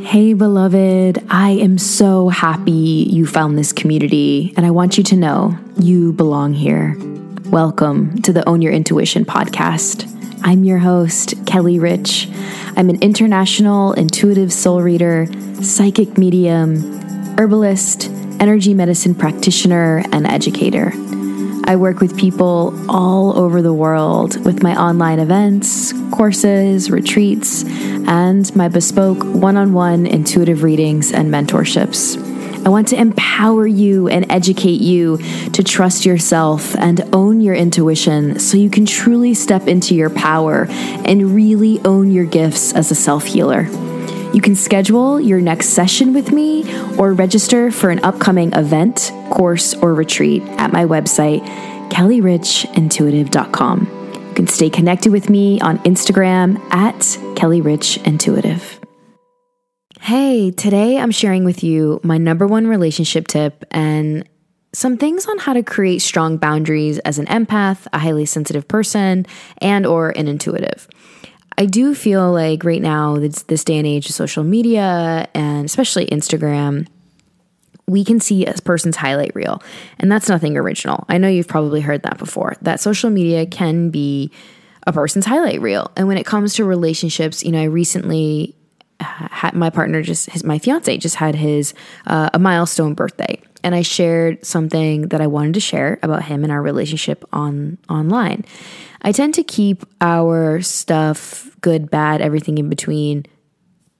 Hey, beloved, I am so happy you found this community, and I want you to know you belong here. Welcome to the Own Your Intuition podcast. I'm your host, Kelly Rich. I'm an international intuitive soul reader, psychic medium, herbalist, energy medicine practitioner, and educator. I work with people all over the world with my online events, courses, retreats, and my bespoke one on one intuitive readings and mentorships. I want to empower you and educate you to trust yourself and own your intuition so you can truly step into your power and really own your gifts as a self healer. You can schedule your next session with me or register for an upcoming event, course, or retreat at my website, kellyrichintuitive.com. You can stay connected with me on Instagram at kellyrichintuitive. Hey, today I'm sharing with you my number one relationship tip and some things on how to create strong boundaries as an empath, a highly sensitive person, and or an intuitive. I do feel like right now, this, this day and age of social media and especially Instagram, we can see a person's highlight reel. And that's nothing original. I know you've probably heard that before, that social media can be a person's highlight reel. And when it comes to relationships, you know, I recently had my partner just his my fiance just had his uh, a milestone birthday and I shared something that I wanted to share about him and our relationship on online. I tend to keep our stuff good, bad, everything in between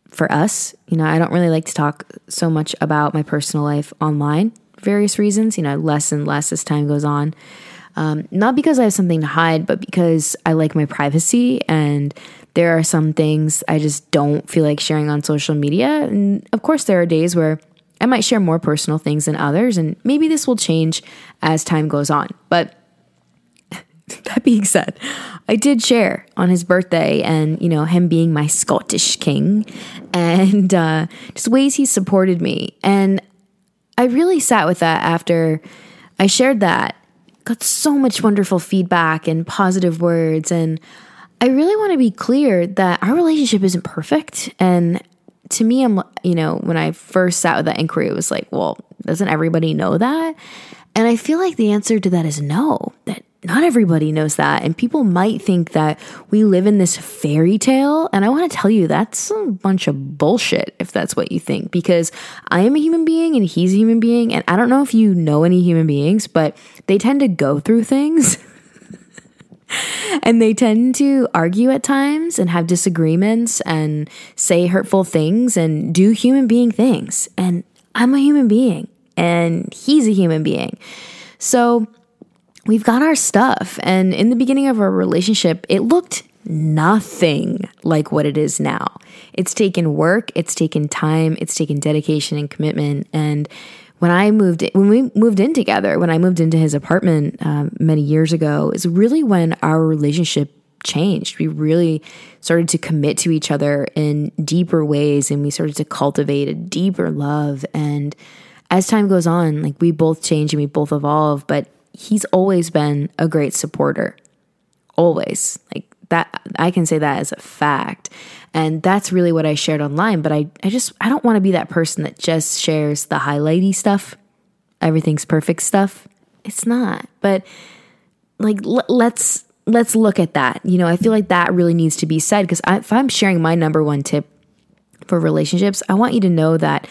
for us. You know, I don't really like to talk so much about my personal life online, various reasons, you know, less and less as time goes on. Um, not because I have something to hide, but because I like my privacy and there are some things I just don't feel like sharing on social media. And of course, there are days where I might share more personal things than others, and maybe this will change as time goes on. But that being said, I did share on his birthday and, you know, him being my Scottish king and uh, just ways he supported me. And I really sat with that after I shared that. Got so much wonderful feedback and positive words. And I really want to be clear that our relationship isn't perfect. And to me, I'm, you know, when I first sat with that inquiry, it was like, well, doesn't everybody know that? And I feel like the answer to that is no, that not everybody knows that. And people might think that we live in this fairy tale. And I want to tell you that's a bunch of bullshit if that's what you think, because I am a human being and he's a human being. And I don't know if you know any human beings, but they tend to go through things. and they tend to argue at times and have disagreements and say hurtful things and do human being things. And I'm a human being and he's a human being. So, we've got our stuff. And in the beginning of our relationship, it looked nothing like what it is now. It's taken work, it's taken time, it's taken dedication and commitment. And when I moved, in, when we moved in together, when I moved into his apartment um, many years ago, is really when our relationship changed. We really started to commit to each other in deeper ways, and we started to cultivate a deeper love. And as time goes on, like we both change and we both evolve, but he's always been a great supporter. Always. Like that I can say that as a fact. And that's really what I shared online, but I I just I don't want to be that person that just shares the highlighty stuff. Everything's perfect stuff. It's not. But like l- let's let's look at that. You know, I feel like that really needs to be said because if I'm sharing my number one tip for relationships, I want you to know that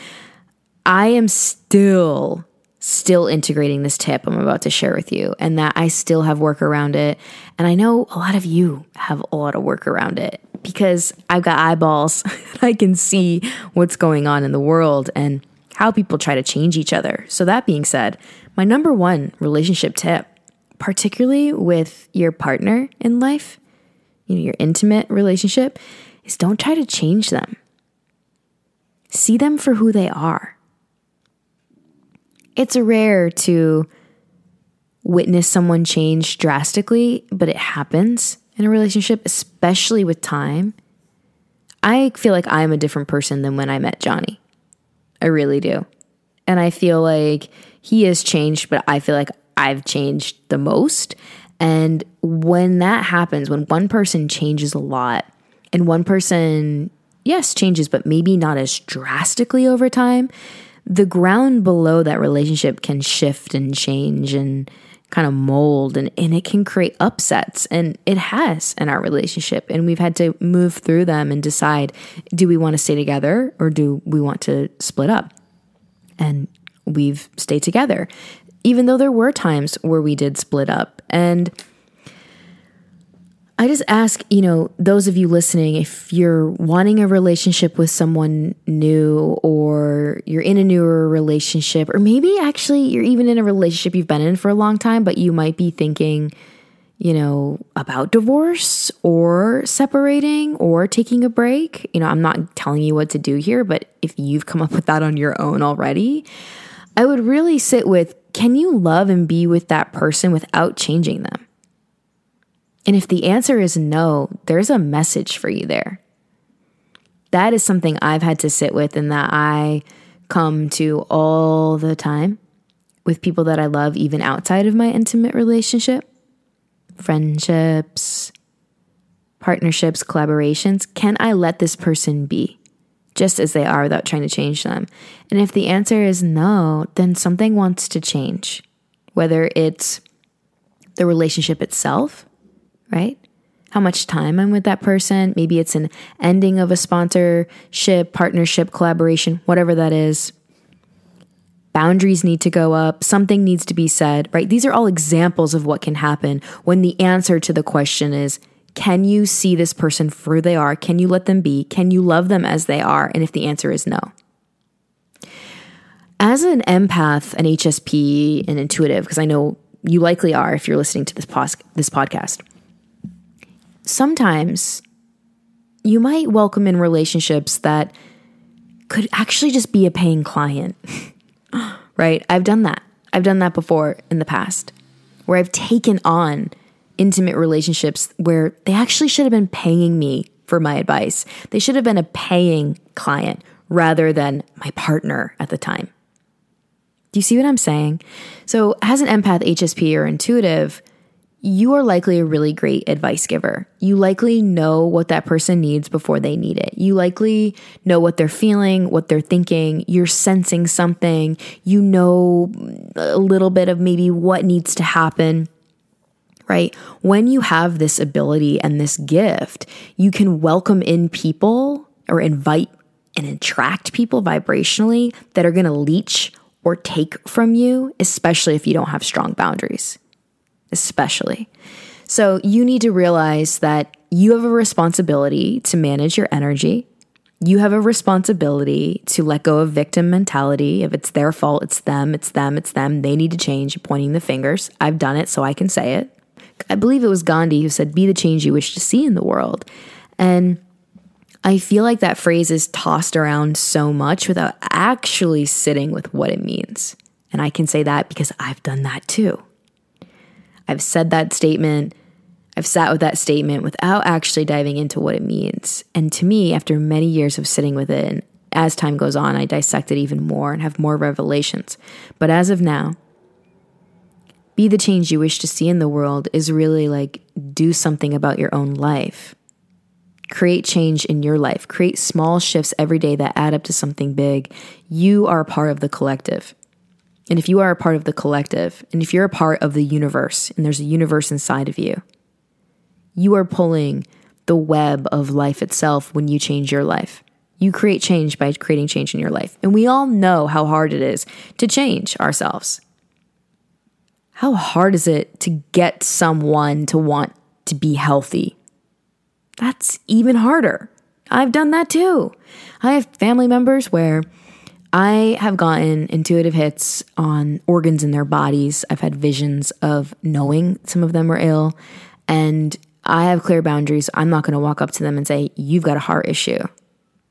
I am still still integrating this tip I'm about to share with you and that I still have work around it. And I know a lot of you have a lot of work around it because I've got eyeballs. I can see what's going on in the world and how people try to change each other. So, that being said, my number one relationship tip, particularly with your partner in life, you know, your intimate relationship, is don't try to change them. See them for who they are it's rare to witness someone change drastically, but it happens in a relationship, especially with time. I feel like I'm a different person than when I met Johnny. I really do. And I feel like he has changed, but I feel like I've changed the most. And when that happens, when one person changes a lot and one person yes, changes, but maybe not as drastically over time, the ground below that relationship can shift and change and kind of mold and, and it can create upsets. And it has in our relationship. And we've had to move through them and decide do we want to stay together or do we want to split up? And we've stayed together, even though there were times where we did split up. And I just ask, you know, those of you listening, if you're wanting a relationship with someone new or you're in a newer relationship, or maybe actually you're even in a relationship you've been in for a long time, but you might be thinking, you know, about divorce or separating or taking a break. You know, I'm not telling you what to do here, but if you've come up with that on your own already, I would really sit with can you love and be with that person without changing them? And if the answer is no, there's a message for you there. That is something I've had to sit with and that I come to all the time with people that I love, even outside of my intimate relationship, friendships, partnerships, collaborations. Can I let this person be just as they are without trying to change them? And if the answer is no, then something wants to change, whether it's the relationship itself right? How much time I'm with that person. Maybe it's an ending of a sponsorship, partnership, collaboration, whatever that is. Boundaries need to go up. Something needs to be said, right? These are all examples of what can happen when the answer to the question is can you see this person for who they are? Can you let them be? Can you love them as they are? And if the answer is no. As an empath, an HSP, an intuitive, because I know you likely are if you're listening to this, pos- this podcast, sometimes you might welcome in relationships that could actually just be a paying client, right? I've done that. I've done that before in the past where I've taken on intimate relationships where they actually should have been paying me for my advice. They should have been a paying client rather than my partner at the time. Do you see what I'm saying? So, as an empath, HSP, or intuitive, you are likely a really great advice giver. You likely know what that person needs before they need it. You likely know what they're feeling, what they're thinking. You're sensing something. You know a little bit of maybe what needs to happen. Right? When you have this ability and this gift, you can welcome in people or invite and attract people vibrationally that are going to leech or take from you, especially if you don't have strong boundaries especially. So you need to realize that you have a responsibility to manage your energy. You have a responsibility to let go of victim mentality. If it's their fault, it's them, it's them, it's them. They need to change, pointing the fingers. I've done it, so I can say it. I believe it was Gandhi who said, Be the change you wish to see in the world. And I feel like that phrase is tossed around so much without actually sitting with what it means. And I can say that because I've done that too. I've said that statement. I've sat with that statement without actually diving into what it means. And to me, after many years of sitting with it, as time goes on, I dissect it even more and have more revelations. But as of now, be the change you wish to see in the world is really like do something about your own life. Create change in your life. Create small shifts every day that add up to something big. You are part of the collective. And if you are a part of the collective, and if you're a part of the universe, and there's a universe inside of you, you are pulling the web of life itself when you change your life. You create change by creating change in your life. And we all know how hard it is to change ourselves. How hard is it to get someone to want to be healthy? That's even harder. I've done that too. I have family members where I have gotten intuitive hits on organs in their bodies. I've had visions of knowing some of them are ill, and I have clear boundaries. I'm not going to walk up to them and say, You've got a heart issue.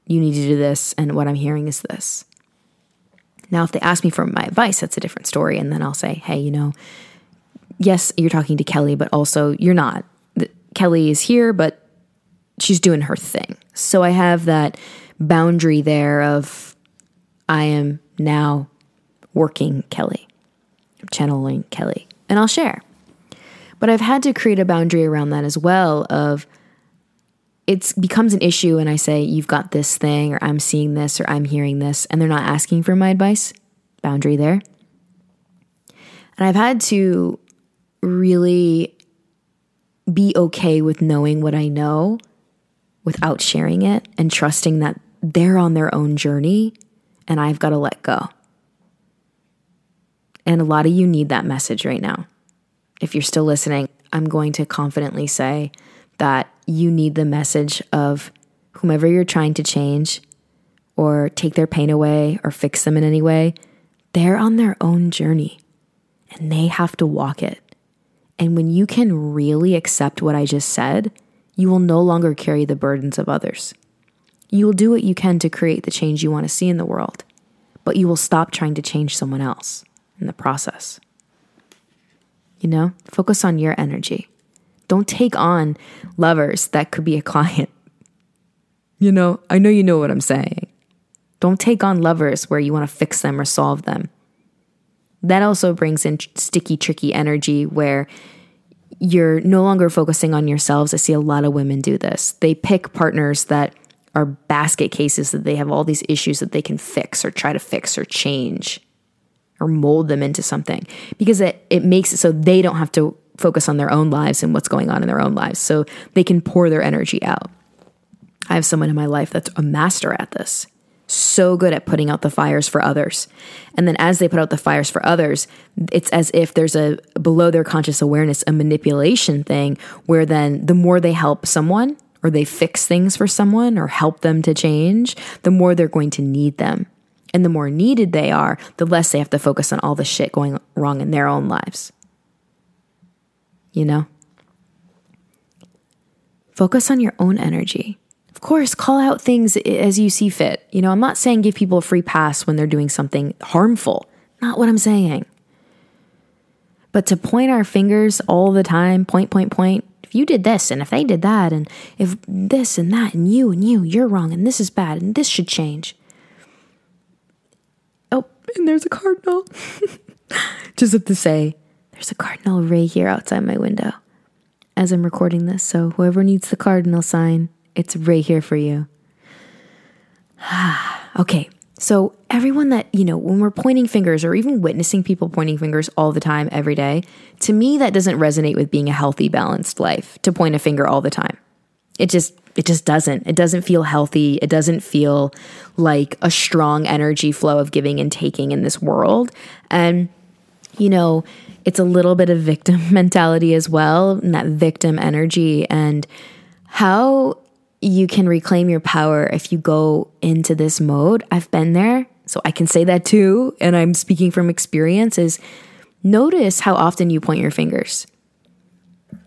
You need to do this. And what I'm hearing is this. Now, if they ask me for my advice, that's a different story. And then I'll say, Hey, you know, yes, you're talking to Kelly, but also you're not. Kelly is here, but she's doing her thing. So I have that boundary there of I am now working Kelly, channeling Kelly, and I'll share. But I've had to create a boundary around that as well of it becomes an issue and I say, You've got this thing, or I'm seeing this, or I'm hearing this, and they're not asking for my advice, boundary there. And I've had to really be okay with knowing what I know without sharing it and trusting that they're on their own journey and I've got to let go. And a lot of you need that message right now. If you're still listening, I'm going to confidently say that you need the message of whomever you're trying to change or take their pain away or fix them in any way, they're on their own journey and they have to walk it. And when you can really accept what I just said, you will no longer carry the burdens of others. You will do what you can to create the change you want to see in the world, but you will stop trying to change someone else in the process. You know, focus on your energy. Don't take on lovers that could be a client. You know, I know you know what I'm saying. Don't take on lovers where you want to fix them or solve them. That also brings in sticky, tricky energy where you're no longer focusing on yourselves. I see a lot of women do this. They pick partners that are basket cases that they have all these issues that they can fix or try to fix or change or mold them into something because it, it makes it so they don't have to focus on their own lives and what's going on in their own lives. So they can pour their energy out. I have someone in my life that's a master at this, so good at putting out the fires for others. And then as they put out the fires for others, it's as if there's a below their conscious awareness, a manipulation thing where then the more they help someone or they fix things for someone or help them to change, the more they're going to need them. And the more needed they are, the less they have to focus on all the shit going wrong in their own lives. You know? Focus on your own energy. Of course, call out things as you see fit. You know, I'm not saying give people a free pass when they're doing something harmful. Not what I'm saying. But to point our fingers all the time, point, point, point, if you did this and if they did that and if this and that and you and you, you're wrong and this is bad and this should change. Oh, and there's a cardinal. Just have to say, there's a cardinal right here outside my window as I'm recording this. So whoever needs the cardinal sign, it's right here for you. okay. So, everyone that, you know, when we're pointing fingers or even witnessing people pointing fingers all the time, every day, to me, that doesn't resonate with being a healthy, balanced life to point a finger all the time. It just, it just doesn't. It doesn't feel healthy. It doesn't feel like a strong energy flow of giving and taking in this world. And, you know, it's a little bit of victim mentality as well, and that victim energy. And how you can reclaim your power if you go into this mode. I've been there, so I can say that too. And I'm speaking from experience is notice how often you point your fingers.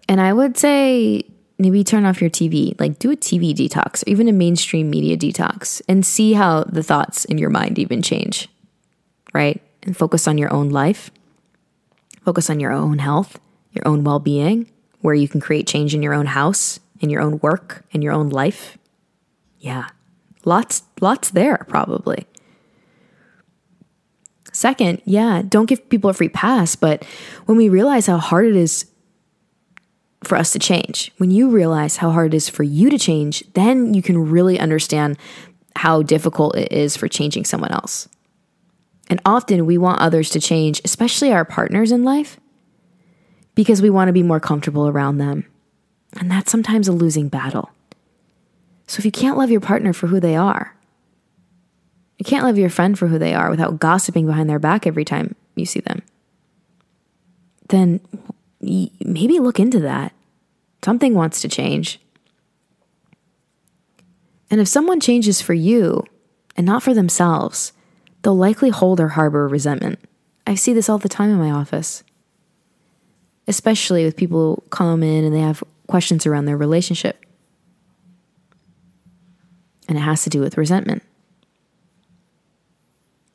And I would say maybe turn off your TV, like do a TV detox or even a mainstream media detox and see how the thoughts in your mind even change, right? And focus on your own life, focus on your own health, your own well being, where you can create change in your own house, in your own work, in your own life? Yeah, lots, lots there probably. Second, yeah, don't give people a free pass, but when we realize how hard it is for us to change, when you realize how hard it is for you to change, then you can really understand how difficult it is for changing someone else. And often we want others to change, especially our partners in life, because we want to be more comfortable around them. And that's sometimes a losing battle. So if you can't love your partner for who they are, you can't love your friend for who they are without gossiping behind their back every time you see them, then maybe look into that. Something wants to change. And if someone changes for you and not for themselves, they'll likely hold or harbor resentment. I see this all the time in my office, especially with people who come in and they have questions around their relationship. And it has to do with resentment.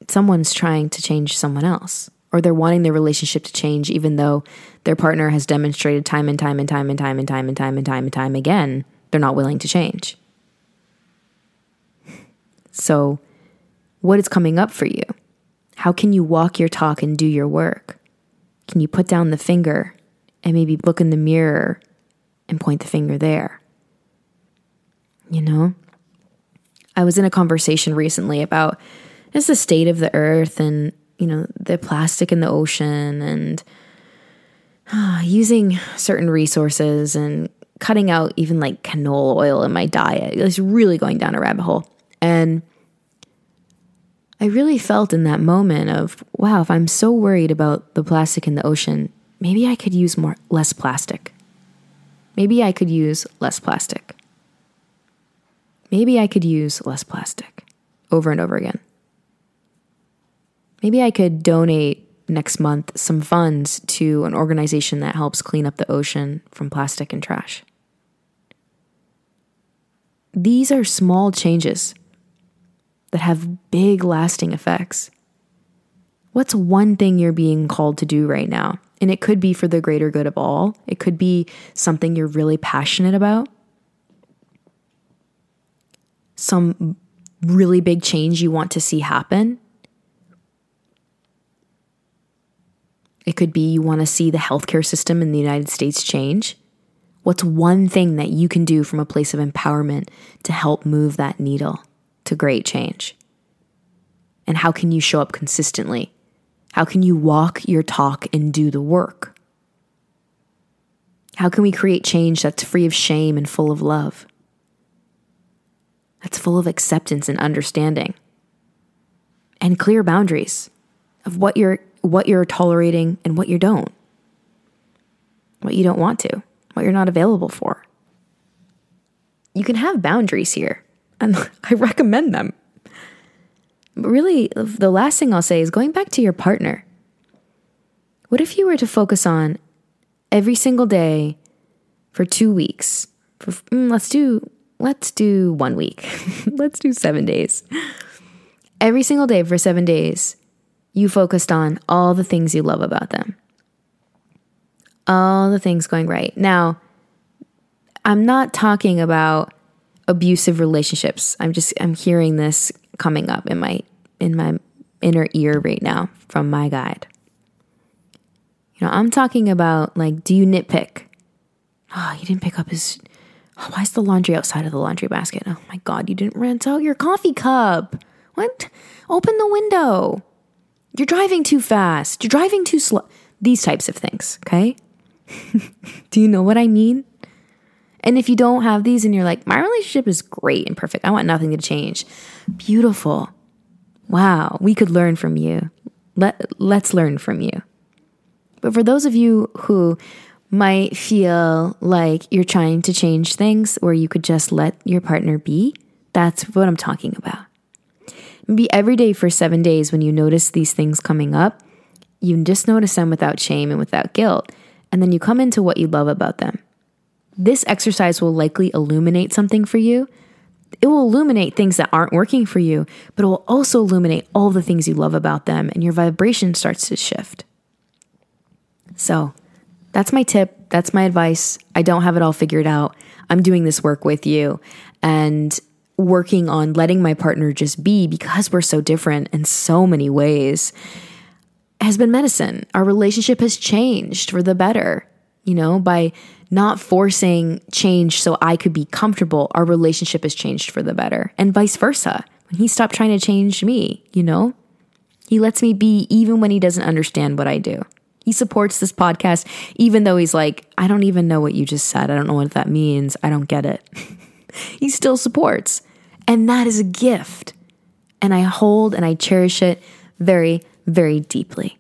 Someone's trying to change someone else, or they're wanting their relationship to change, even though their partner has demonstrated time and time and time and time and time and time and time and time again they're not willing to change. So, what is coming up for you? How can you walk your talk and do your work? Can you put down the finger and maybe look in the mirror and point the finger there. You know? I was in a conversation recently about just the state of the earth and, you know, the plastic in the ocean and uh, using certain resources and cutting out even like canola oil in my diet. It was really going down a rabbit hole. And I really felt in that moment of, wow, if I'm so worried about the plastic in the ocean, maybe I could use more less plastic. Maybe I could use less plastic. Maybe I could use less plastic over and over again. Maybe I could donate next month some funds to an organization that helps clean up the ocean from plastic and trash. These are small changes that have big lasting effects. What's one thing you're being called to do right now? And it could be for the greater good of all. It could be something you're really passionate about. Some really big change you want to see happen. It could be you want to see the healthcare system in the United States change. What's one thing that you can do from a place of empowerment to help move that needle to great change? And how can you show up consistently? How can you walk your talk and do the work? How can we create change that's free of shame and full of love? That's full of acceptance and understanding and clear boundaries of what you're what you're tolerating and what you don't. What you don't want to, what you're not available for. You can have boundaries here, and I recommend them. Really, the last thing I'll say is going back to your partner. What if you were to focus on every single day for two weeks? For, mm, let's do let's do one week. let's do seven days. Every single day for seven days, you focused on all the things you love about them. All the things going right. Now, I'm not talking about abusive relationships. I'm just I'm hearing this coming up in my in my inner ear right now from my guide. You know, I'm talking about like, do you nitpick? Oh, you didn't pick up his. Oh, why is the laundry outside of the laundry basket? Oh my God, you didn't rinse out your coffee cup. What? Open the window. You're driving too fast. You're driving too slow. These types of things, okay? do you know what I mean? And if you don't have these and you're like, my relationship is great and perfect, I want nothing to change. Beautiful. Wow, we could learn from you. Let, let's learn from you. But for those of you who might feel like you're trying to change things or you could just let your partner be, that's what I'm talking about. Maybe every day for seven days when you notice these things coming up, you just notice them without shame and without guilt. And then you come into what you love about them. This exercise will likely illuminate something for you it will illuminate things that aren't working for you, but it will also illuminate all the things you love about them, and your vibration starts to shift. So, that's my tip. That's my advice. I don't have it all figured out. I'm doing this work with you and working on letting my partner just be because we're so different in so many ways has been medicine. Our relationship has changed for the better, you know, by not forcing change so I could be comfortable, our relationship has changed for the better, and vice versa. When he stopped trying to change me, you know, he lets me be even when he doesn't understand what I do. He supports this podcast, even though he's like, I don't even know what you just said. I don't know what that means. I don't get it. he still supports. And that is a gift. And I hold and I cherish it very, very deeply.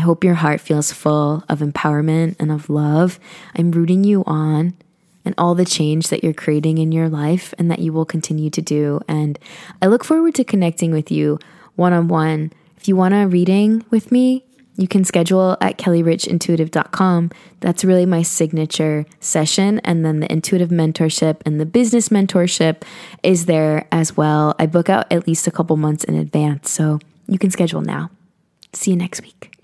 I hope your heart feels full of empowerment and of love. I'm rooting you on and all the change that you're creating in your life and that you will continue to do. And I look forward to connecting with you one on one. If you want a reading with me, you can schedule at kellyrichintuitive.com. That's really my signature session. And then the intuitive mentorship and the business mentorship is there as well. I book out at least a couple months in advance. So you can schedule now. See you next week.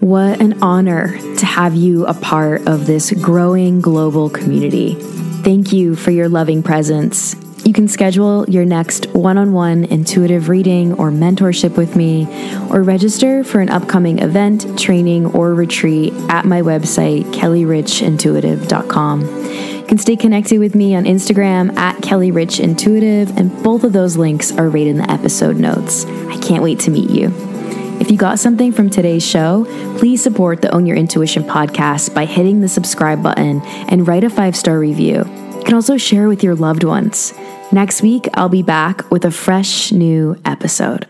What an honor to have you a part of this growing global community. Thank you for your loving presence. You can schedule your next one on one intuitive reading or mentorship with me, or register for an upcoming event, training, or retreat at my website, kellyrichintuitive.com. You can stay connected with me on Instagram at kellyrichintuitive, and both of those links are right in the episode notes. I can't wait to meet you. If you got something from today's show, please support the Own Your Intuition podcast by hitting the subscribe button and write a five star review. You can also share with your loved ones. Next week, I'll be back with a fresh new episode.